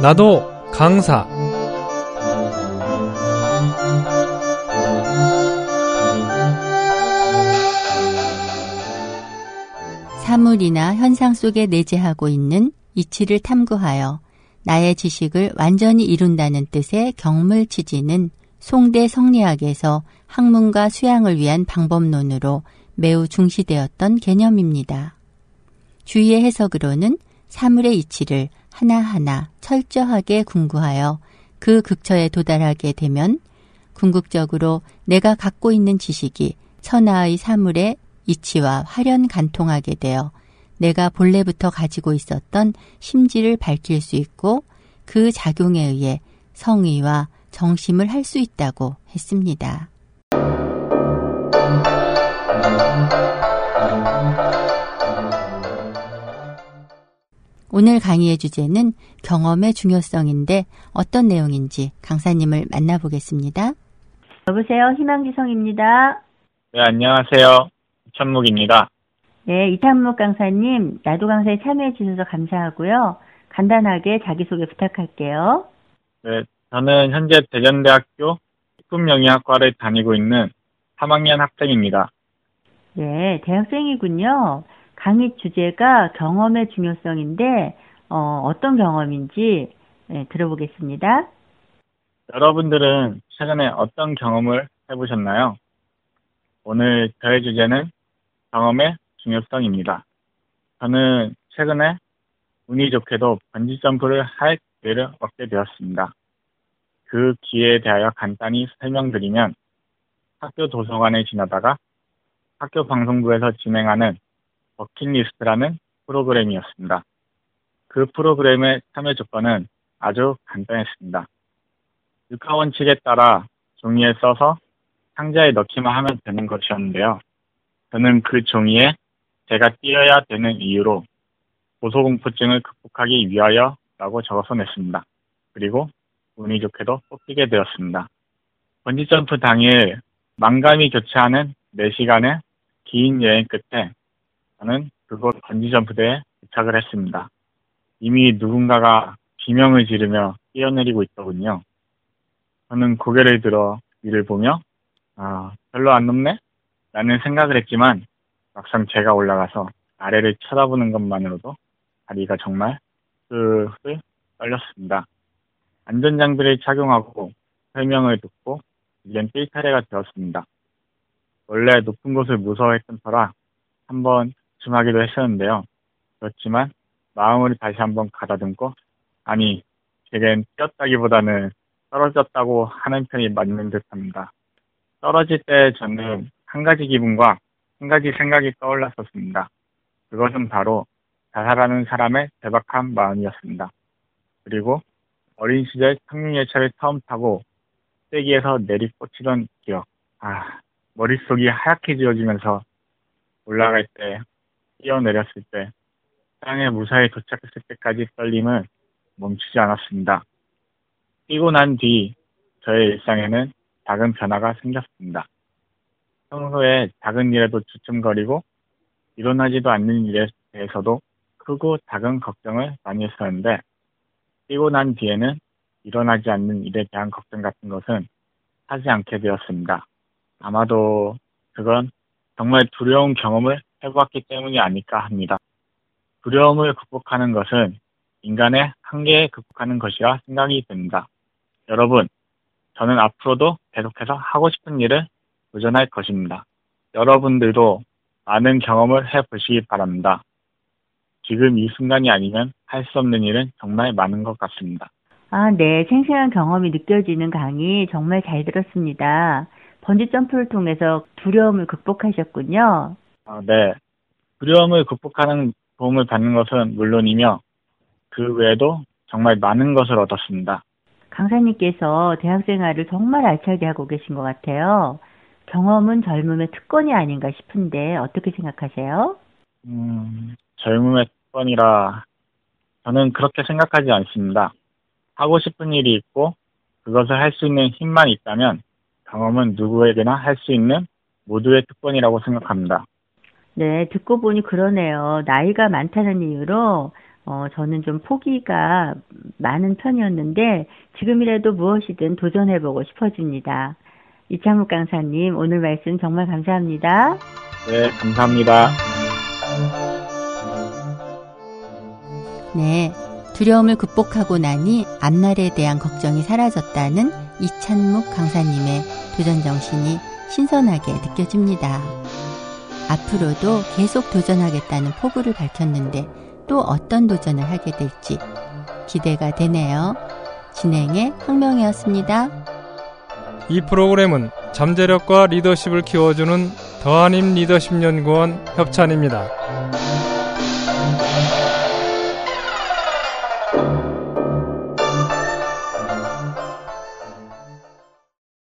나도 강사 사물이나 현상 속에 내재하고 있는 이치를 탐구하여 나의 지식을 완전히 이룬다는 뜻의 경물 치지는 송대 성리학에서 학문과 수양을 위한 방법론으로 매우 중시되었던 개념입니다. 주의의 해석으로는 사물의 이치를 하나하나 철저하게 궁구하여 그 극처에 도달하게 되면 궁극적으로 내가 갖고 있는 지식이 천하의 사물의 이치와 활연 간통하게 되어 내가 본래부터 가지고 있었던 심지를 밝힐 수 있고 그 작용에 의해 성의와 정심을 할 수 있다고 했습니다. 오늘 강의의 주제는 경험의 중요성인데 어떤 내용인지 강사님을 만나보겠습니다. 여보세요. 희망지성입니다. 네, 안녕하세요. 이천묵입니다. 네, 이탄묵 강사님, 나도 강사에 참여해 주셔서 감사하고요. 간단하게 자기소개 부탁할게요. 네, 저는 현재 대전대학교 식품영양학과를 다니고 있는 3학년 학생입니다. 네, 대학생이군요. 강의 주제가 경험의 중요성인데 어, 어떤 경험인지 네, 들어보겠습니다. 여러분들은 최근에 어떤 경험을 해보셨나요? 오늘 저의 주제는 경험의 중요성입니다. 저는 최근에 운이 좋게도 번지점프를 할 기회를 얻게 되었습니다. 그 기회에 대하여 간단히 설명드리면 학교 도서관에 지나다가 학교 방송부에서 진행하는 버킷리스트라는 프로그램이었습니다. 그 프로그램의 참여 조건은 아주 간단했습니다. 육하 원칙에 따라 종이에 써서 상자에 넣기만 하면 되는 것이었는데요. 저는 그 종이에 제가 뛰어야 되는 이유로 고소공포증을 극복하기 위하여 라고 적어서 냈습니다. 그리고 운이 좋게도 뽑히게 되었습니다. 번지점프 당일 망감이 교체하는 4시간의 긴 여행 끝에 저는 그곳 번지점프대에 도착을 했습니다. 이미 누군가가 비명을 지르며 뛰어내리고 있더군요. 저는 고개를 들어 위를 보며 아 별로 안 높네? 라는 생각을 했지만 막상 제가 올라가서 아래를 쳐다보는 것만으로도 다리가 정말 쓱쓱 떨렸습니다. 안전장비를 착용하고 설명을 듣고 이젠 뛸 차례가 되었습니다. 원래 높은 곳을 무서워했던 터라 한번 주춤하기도 했었는데요. 그렇지만 마음을 다시 한번 가다듬고 아니 제겐 뛰었다기보다는 떨어졌다고 하는 편이 맞는 듯합니다. 떨어질 때 저는 한 가지 기분과 한 가지 생각이 떠올랐었습니다. 그것은 바로 자살하는 사람의 대박한 마음이었습니다. 그리고 어린 시절 청룡열차를 처음 타고 세기에서 내리꽂히던 기억. 아, 머릿속이 하얗게 지워지면서 올라갈 때, 뛰어내렸을 때, 땅에 무사히 도착했을 때까지 떨림은 멈추지 않았습니다. 뛰고 난 뒤 저의 일상에는 작은 변화가 생겼습니다. 평소에 작은 일에도 주춤거리고 일어나지도 않는 일에 대해서도 크고 작은 걱정을 많이 했었는데 뛰고 난 뒤에는 일어나지 않는 일에 대한 걱정 같은 것은 하지 않게 되었습니다. 아마도 그건 정말 두려운 경험을 해보았기 때문이 아닐까 합니다. 두려움을 극복하는 것은 인간의 한계에 극복하는 것이라 생각이 듭니다. 여러분, 저는 앞으로도 계속해서 하고 싶은 일을 도전할 것입니다. 여러분들도 많은 경험을 해보시기 바랍니다. 지금 이 순간이 아니면 할 수 없는 일은 정말 많은 것 같습니다. 아, 네. 생생한 경험이 느껴지는 강의 정말 잘 들었습니다. 번지 점프를 통해서 두려움을 극복하셨군요. 아, 네. 두려움을 극복하는 도움을 받는 것은 물론이며 그 외에도 정말 많은 것을 얻었습니다. 강사님께서 대학 생활을 정말 알차게 하고 계신 것 같아요. 경험은 젊음의 특권이 아닌가 싶은데 어떻게 생각하세요? 음, 젊음의 특권이라 저는 그렇게 생각하지 않습니다. 하고 싶은 일이 있고 그것을 할 수 있는 힘만 있다면 경험은 누구에게나 할 수 있는 모두의 특권이라고 생각합니다. 네, 듣고 보니 그러네요. 나이가 많다는 이유로 어, 저는 좀 포기가 많은 편이었는데 지금이라도 무엇이든 도전해보고 싶어집니다. 이창욱 강사님 오늘 말씀 정말 감사합니다. 네, 감사합니다. 네. 두려움을 극복하고 나니 앞날에 대한 걱정이 사라졌다는 이찬묵 강사님의 도전 정신이 신선하게 느껴집니다. 앞으로도 계속 도전하겠다는 포부를 밝혔는데 또 어떤 도전을 하게 될지 기대가 되네요. 진행의 황명이었습니다. 이 프로그램은 잠재력과 리더십을 키워주는 더한임 리더십 연구원 협찬입니다.